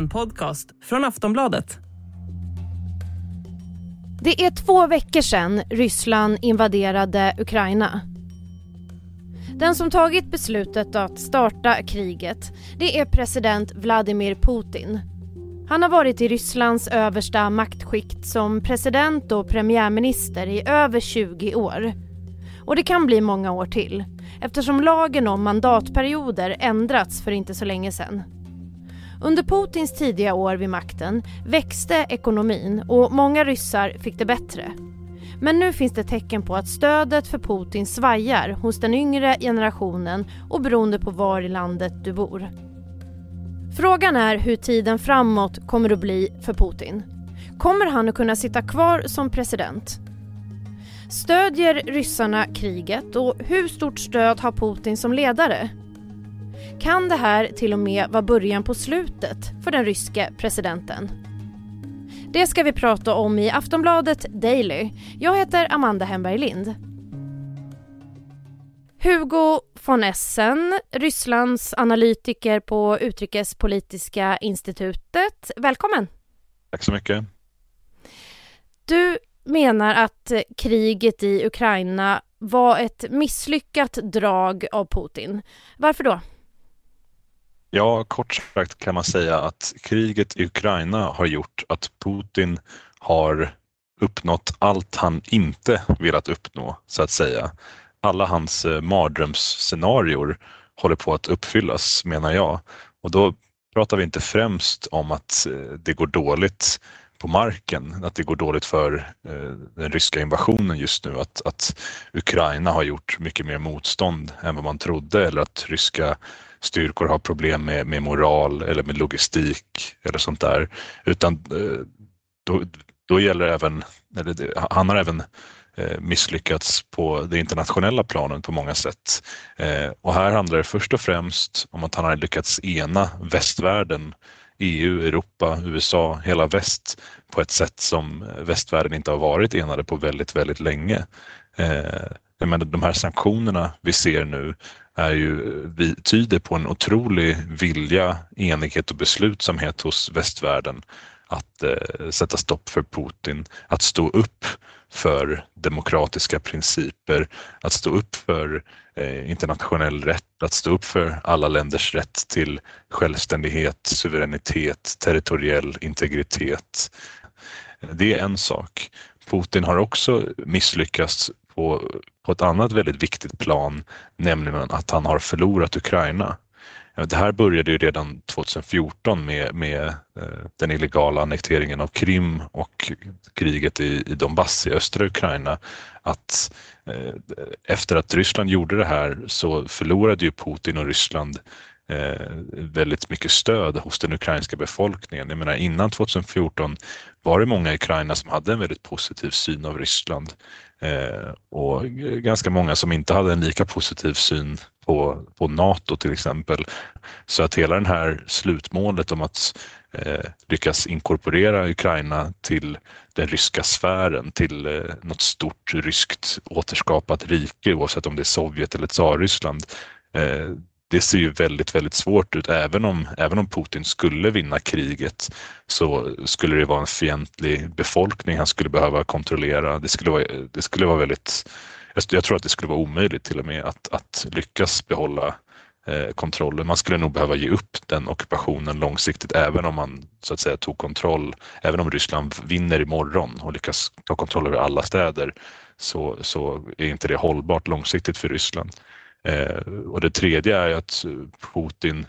En podcast från Aftonbladet. Det är två veckor sedan Ryssland invaderade Ukraina. Den som tagit beslutet att starta kriget det är president Vladimir Putin. Han har varit i Rysslands översta maktskikt som president och premiärminister i över 20 år. Och det kan bli många år till eftersom lagen om mandatperioder ändrats för inte så länge sedan. Under Putins tidiga år vid makten växte ekonomin och många ryssar fick det bättre. Men nu finns det tecken på att stödet för Putin svajar hos den yngre generationen och beroende på var i landet du bor. Frågan är hur tiden framåt kommer att bli för Putin. Kommer han att kunna sitta kvar som president? Stödjer ryssarna kriget och hur stort stöd har Putin som ledare? Kan det här till och med vara början på slutet för den ryske presidenten? Det ska vi prata om i Aftonbladet Daily. Jag heter Amanda Hemberg Lind. Hugo von Essen, Rysslands analytiker på Utrikespolitiska institutet. Välkommen! Tack så mycket. Du menar att kriget i Ukraina var ett misslyckat drag av Putin. Varför då? Ja, kort sagt kan man säga att kriget i Ukraina har gjort att Putin har uppnått allt han inte velat uppnå, så att säga. Alla hans eh, mardrömsscenarior håller på att uppfyllas, menar jag. Och då pratar vi inte främst om att eh, det går dåligt på marken, att det går dåligt för eh, den ryska invasionen just nu, att, att Ukraina har gjort mycket mer motstånd än vad man trodde eller att ryska styrkor har problem med, med moral eller med logistik eller sånt där. Utan eh, då, då gäller även, eller han har även eh, misslyckats på det internationella planen på många sätt. Eh, och här handlar det först och främst om att han har lyckats ena västvärlden EU, Europa, USA, hela väst på ett sätt som västvärlden inte har varit enade på väldigt, väldigt länge. Jag menar, de här sanktionerna vi ser nu är ju, vi, tyder på en otrolig vilja, enighet och beslutsamhet hos västvärlden att eh, sätta stopp för Putin, att stå upp för demokratiska principer, att stå upp för eh, internationell rätt, att stå upp för alla länders rätt till självständighet, suveränitet, territoriell integritet. Det är en sak. Putin har också misslyckats på, på ett annat väldigt viktigt plan, nämligen att han har förlorat Ukraina. Det här började ju redan 2014 med, med eh, den illegala annekteringen av Krim och kriget i, i Donbass i östra Ukraina. Att eh, efter att Ryssland gjorde det här så förlorade ju Putin och Ryssland eh, väldigt mycket stöd hos den ukrainska befolkningen. Jag menar innan 2014 var det många i Ukraina som hade en väldigt positiv syn av Ryssland Eh, och ganska många som inte hade en lika positiv syn på, på Nato till exempel. Så att hela det här slutmålet om att eh, lyckas inkorporera Ukraina till den ryska sfären, till eh, något stort ryskt återskapat rike oavsett om det är Sovjet eller Tsarryssland. Eh, det ser ju väldigt, väldigt svårt ut. Även om, även om Putin skulle vinna kriget så skulle det vara en fientlig befolkning han skulle behöva kontrollera. Det skulle vara, det skulle vara väldigt, jag tror att det skulle vara omöjligt till och med att, att lyckas behålla eh, kontrollen. Man skulle nog behöva ge upp den ockupationen långsiktigt även om man så att säga tog kontroll. Även om Ryssland vinner imorgon och lyckas ta kontroll över alla städer så, så är inte det hållbart långsiktigt för Ryssland. Eh, och det tredje är att Putin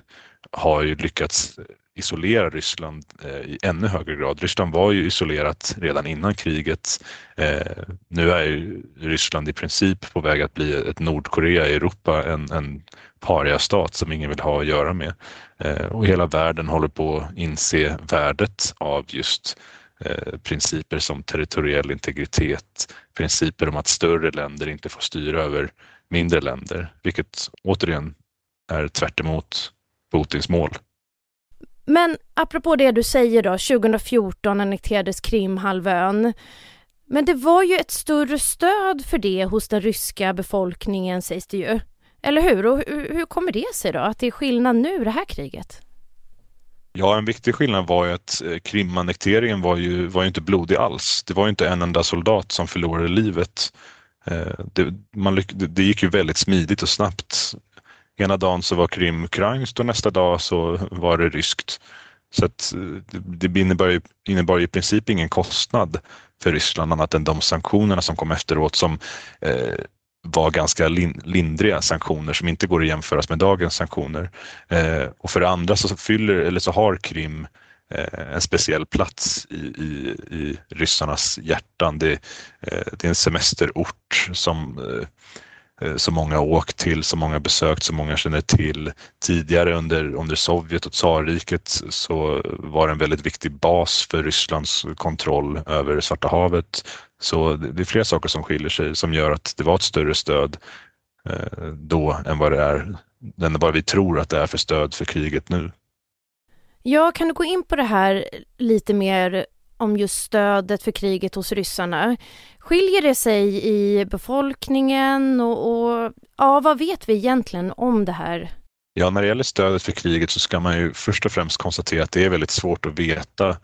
har ju lyckats isolera Ryssland eh, i ännu högre grad. Ryssland var ju isolerat redan innan kriget. Eh, nu är ju Ryssland i princip på väg att bli ett Nordkorea i Europa, en, en pariastat som ingen vill ha att göra med. Eh, och hela världen håller på att inse värdet av just eh, principer som territoriell integritet, principer om att större länder inte får styra över mindre länder, vilket återigen är tvärt Putins mål. Men apropå det du säger då, 2014 annekterades Krimhalvön. Men det var ju ett större stöd för det hos den ryska befolkningen sägs det ju. Eller hur? Och hur, kommer det sig då, att det är skillnad nu det här kriget? Ja, en viktig skillnad var ju att eh, Krimannekteringen var ju, var ju inte blodig alls. Det var ju inte en enda soldat som förlorade livet. Eh, det, man, det gick ju väldigt smidigt och snabbt. Ena dagen så var Krim ukrainskt och nästa dag så var det ryskt. Så att eh, det innebar ju, innebar i princip ingen kostnad för Ryssland annat än de sanktionerna som kom efteråt som eh, var ganska lindriga sanktioner som inte går att jämföras med dagens sanktioner. Eh, och för det andra så fyller, eller så har Krim eh, Eh, en speciell plats i, i, i ryssarnas hjärtan. Det, eh, det är en semesterort som eh, så många har åkt till, så många besökt, så många känner till. Tidigare under, under Sovjet och tsarriket så var det en väldigt viktig bas för Rysslands kontroll över Svarta havet. Så det är flera saker som skiljer sig som gör att det var ett större stöd då än vad det är, än vad vi tror att det är för stöd för kriget nu. Ja, kan du gå in på det här lite mer om just stödet för kriget hos ryssarna. Skiljer det sig i befolkningen och, och ja, vad vet vi egentligen om det här? Ja, när det gäller stödet för kriget så ska man ju först och främst konstatera att det är väldigt svårt att veta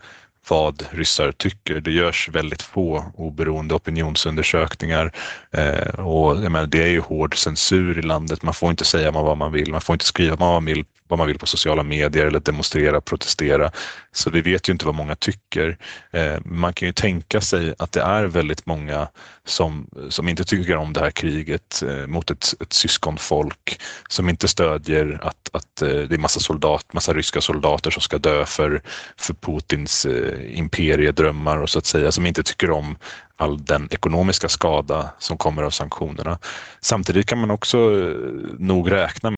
vad ryssar tycker. Det görs väldigt få oberoende opinionsundersökningar eh, och menar, det är ju hård censur i landet. Man får inte säga vad man vill, man får inte skriva vad man vill vad man vill på sociala medier eller demonstrera, protestera. Så vi vet ju inte vad många tycker. Eh, man kan ju tänka sig att det är väldigt många som, som inte tycker om det här kriget eh, mot ett, ett syskonfolk, som inte stödjer att, att eh, det är massa, soldat, massa ryska soldater som ska dö för, för Putins eh, imperiedrömmar och så att säga, som inte tycker om all den ekonomiska skada som kommer av sanktionerna. Samtidigt kan man också eh, nog räkna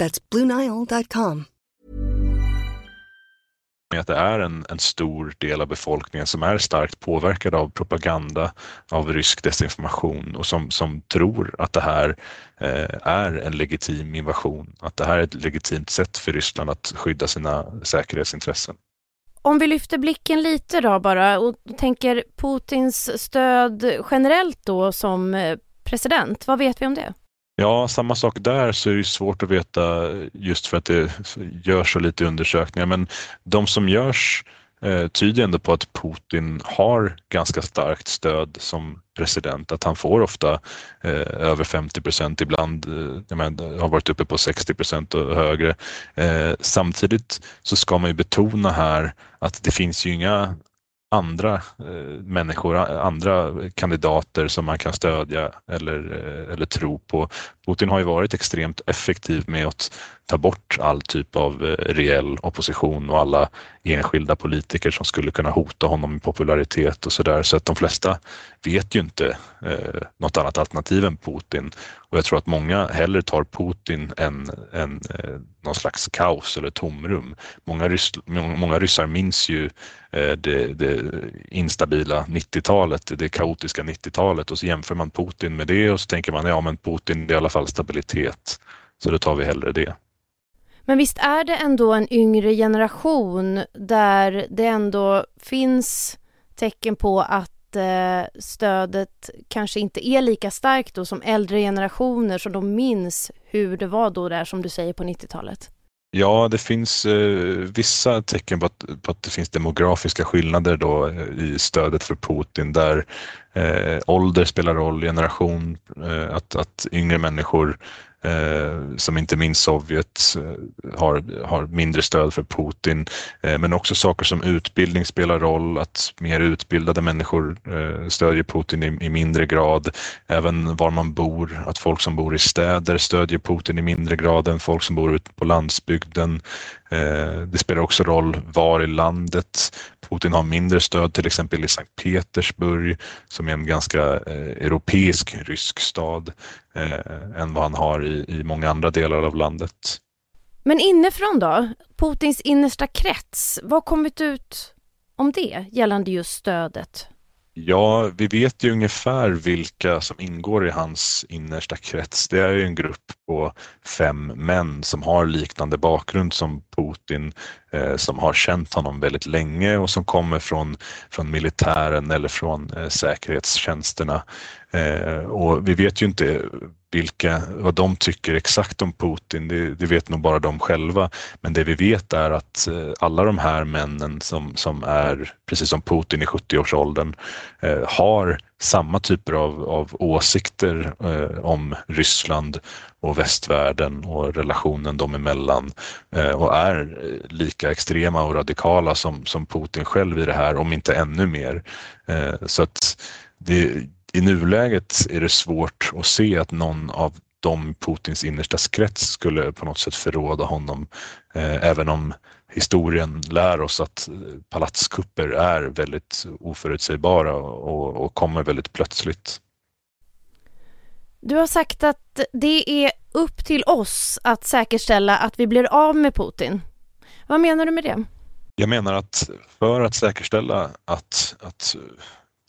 That's BlueNile.com. Att det är en, en stor del av befolkningen som är starkt påverkad av propaganda, av rysk desinformation och som, som tror att det här eh, är en legitim invasion. Att det här är ett legitimt sätt för Ryssland att skydda sina säkerhetsintressen. Om vi lyfter blicken lite då bara och tänker Putins stöd generellt då som eh, president, vad vet vi om det? Ja, samma sak där så är det svårt att veta just för att det görs så lite undersökningar men de som görs eh, tyder ändå på att Putin har ganska starkt stöd som president. Att han får ofta eh, över 50 procent, ibland eh, menar, har varit uppe på 60 procent och högre. Eh, samtidigt så ska man ju betona här att det finns ju inga andra eh, människor, andra kandidater som man kan stödja eller, eh, eller tro på. Putin har ju varit extremt effektiv med att ta bort all typ av eh, reell opposition och alla enskilda politiker som skulle kunna hota honom i popularitet och sådär. Så att de flesta vet ju inte eh, något annat alternativ än Putin. Och jag tror att många hellre tar Putin än, än eh, någon slags kaos eller tomrum. Många, rys, många ryssar minns ju eh, det, det instabila 90-talet, det kaotiska 90-talet och så jämför man Putin med det och så tänker man ja men Putin det är i alla fall stabilitet. Så då tar vi hellre det. Men visst är det ändå en yngre generation där det ändå finns tecken på att eh, stödet kanske inte är lika starkt då som äldre generationer som de minns hur det var då där som du säger på 90-talet? Ja, det finns eh, vissa tecken på att, på att det finns demografiska skillnader då eh, i stödet för Putin där eh, ålder spelar roll, generation, eh, att, att yngre människor eh, som inte minst Sovjet eh, har, har mindre stöd för Putin. Eh, men också saker som utbildning spelar roll, att mer utbildade människor eh, stödjer Putin i, i, mindre grad. Även var man bor, att folk som bor i städer stödjer Putin i mindre grad än folk som bor ute på landsbygden. Eh, det spelar också roll var i landet. Putin har mindre stöd till exempel i Sankt Petersburg som är en ganska eh, europeisk rysk stad eh, än vad han har i, i många andra delar av landet. Men inifrån då? Putins innersta krets, vad har kommit ut om det gällande just stödet? Ja, vi vet ju ungefär vilka som ingår i hans innersta krets. Det är ju en grupp på fem män som har liknande bakgrund som Putin, eh, som har känt honom väldigt länge och som kommer från, från militären eller från eh, säkerhetstjänsterna. Eh, och vi vet ju inte vilka, vad de tycker exakt om Putin, det, det, vet nog bara de själva. Men det vi vet är att eh, alla de här männen som, som är, precis som Putin i 70-årsåldern, eh, har samma typer av, av åsikter eh, om Ryssland och västvärlden och relationen dem emellan eh, och är eh, lika extrema och radikala som, som Putin själv i det här, om inte ännu mer. Eh, så att det, i nuläget är det svårt att se att någon av de Putins innersta krets skulle på något sätt förråda honom. Eh, även om historien lär oss att palatskupper är väldigt oförutsägbara och, och kommer väldigt plötsligt. Du har sagt att det är upp till oss att säkerställa att vi blir av med Putin. Vad menar du med det? Jag menar att för att säkerställa att, att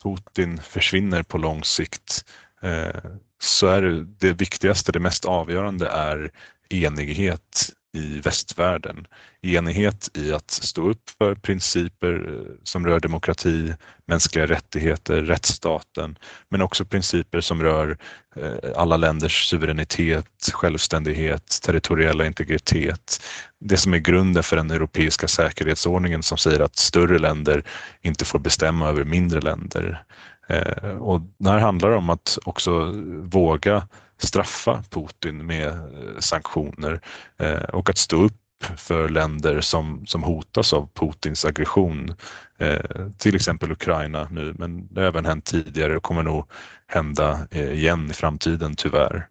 Putin försvinner på lång sikt eh, så är det, det viktigaste, det mest avgörande är enighet i västvärlden. Enighet i att stå upp för principer eh, som rör demokrati, mänskliga rättigheter, rättsstaten, men också principer som rör eh, alla länders suveränitet, självständighet, territoriella integritet. Det som är grunden för den europeiska säkerhetsordningen som säger att större länder inte får bestämma över mindre länder. Eh, och det här handlar om att också våga straffa Putin med eh, sanktioner eh, och att stå upp för länder som, som hotas av Putins aggression. Eh, till exempel Ukraina nu, men det har även hänt tidigare och kommer nog hända eh, igen i framtiden tyvärr.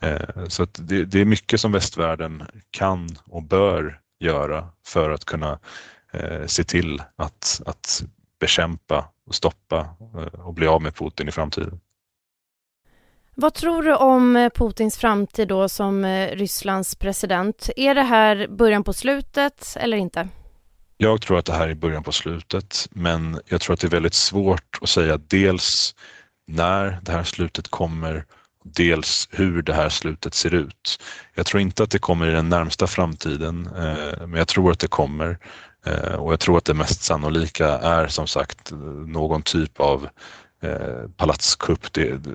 Eh, så att det, det är mycket som västvärlden kan och bör göra för att kunna se till att, att bekämpa och stoppa och bli av med Putin i framtiden. Vad tror du om eh, Putins framtid då som eh, Rysslands president? Är det här början på slutet eller inte? Jag tror att det här är början på slutet, men jag tror att det är väldigt svårt att säga dels när det här slutet kommer, dels hur det här slutet ser ut. Jag tror inte att det kommer i den närmsta framtiden, eh, men jag tror att det kommer. Eh, och jag tror att det mest sannolika är som sagt någon typ av eh, palatskupp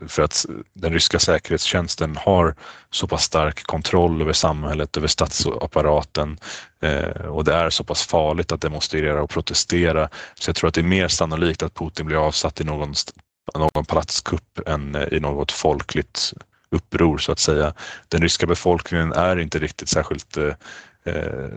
för att den ryska säkerhetstjänsten har så pass stark kontroll över samhället, över statsapparaten eh, och det är så pass farligt att demonstrera och protestera. Så jag tror att det är mer sannolikt att Putin blir avsatt i någon, någon palatskupp än eh, i något folkligt uppror så att säga. Den ryska befolkningen är inte riktigt särskilt eh, eh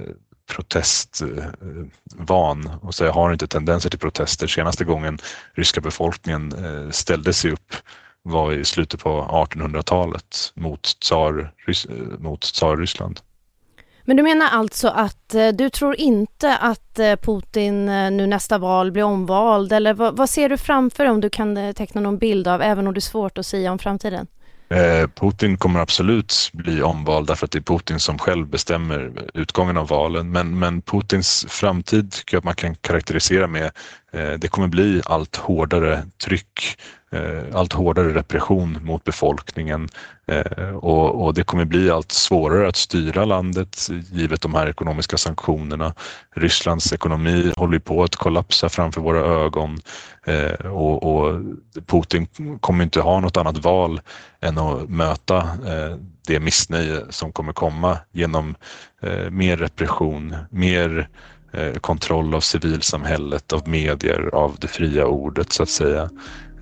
protestvan och så har inte tendenser till protester. Senaste gången ryska befolkningen eh, ställde sig upp var i slutet på 1800-talet mot, tsar, eh, mot tsarryssland. Men du menar alltså att eh, du tror inte att Putin nu nästa val blir omvald eller vad, vad ser du framför dig om du kan teckna någon bild av, även om det är svårt att säga om framtiden? Eh, Putin kommer absolut bli omvald därför att det är Putin som själv bestämmer utgången av valen. Men, men Putins framtid tycker jag att man kan karaktärisera med Eh, det kommer bli allt hårdare tryck eh, allt hårdare repression mot befolkningen eh, och, det kommer bli allt svårare att styra landet givet de här ekonomiska sanktionerna. Rysslands ekonomi håller på att kollapsa framför våra ögon och Putin kommer inte ha något annat val än att möta det missnöje som kommer komma genom mer repression, mer Eh, kontroll av civilsamhället, av medier, av det fria ordet så att säga.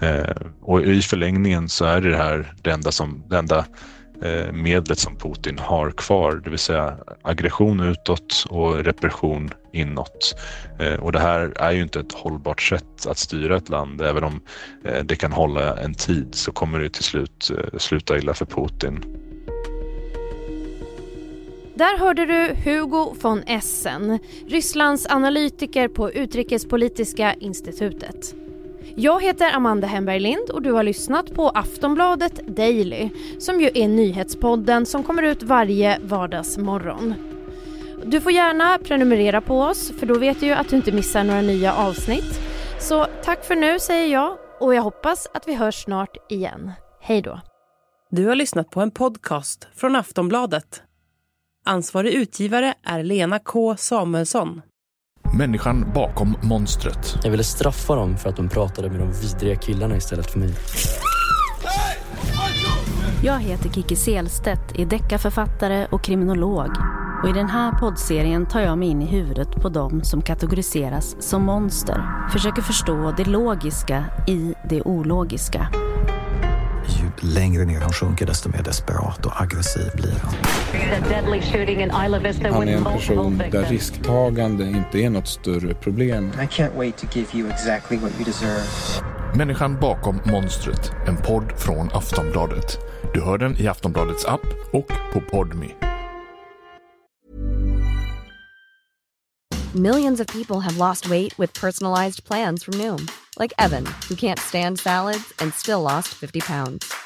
Eh, och i förlängningen så är det, här det enda, som, det enda eh, medlet som Putin har kvar, det vill säga aggression utåt och repression inåt. Och det här är ju inte ett hållbart sätt att styra ett land. Även om det kan hålla en tid så kommer det till slut sluta illa för Putin. Där hörde du Hugo von Essen, Rysslands analytiker på Utrikespolitiska institutet. Jag heter Amanda Hemberg Lind och du har lyssnat på Aftonbladet Daily som ju är nyhetspodden som kommer ut varje vardagsmorgon. Du får gärna prenumerera på oss för då vet du ju att du inte missar några nya avsnitt. Så tack för nu säger jag och jag hoppas att vi hörs snart igen. Hej då! Du har lyssnat på en podcast från Aftonbladet. Ansvarig utgivare är Lena K Samuelsson. Människan bakom monstret. Jag ville straffa dem för att de pratade med de vidriga killarna istället för mig. Jag heter Kiki Selstedt, är deckarförfattare och kriminolog. Och I den här poddserien tar jag mig in i huvudet på dem som kategoriseras som monster. Försöker förstå det logiska i det ologiska. Ju längre ner han sjunker desto mer desperat och aggressiv blir han. Han är en person där risktagande inte är något större problem. I can't wait to give you exactly what you deserve. Människan bakom monstret. En podd från Aftonbladet. Du hör den i Aftonbladets app och på Podme. Millions of people have lost weight with personalized plans from Noom. Like Evan, who can't stand salads and still lost 50 pounds.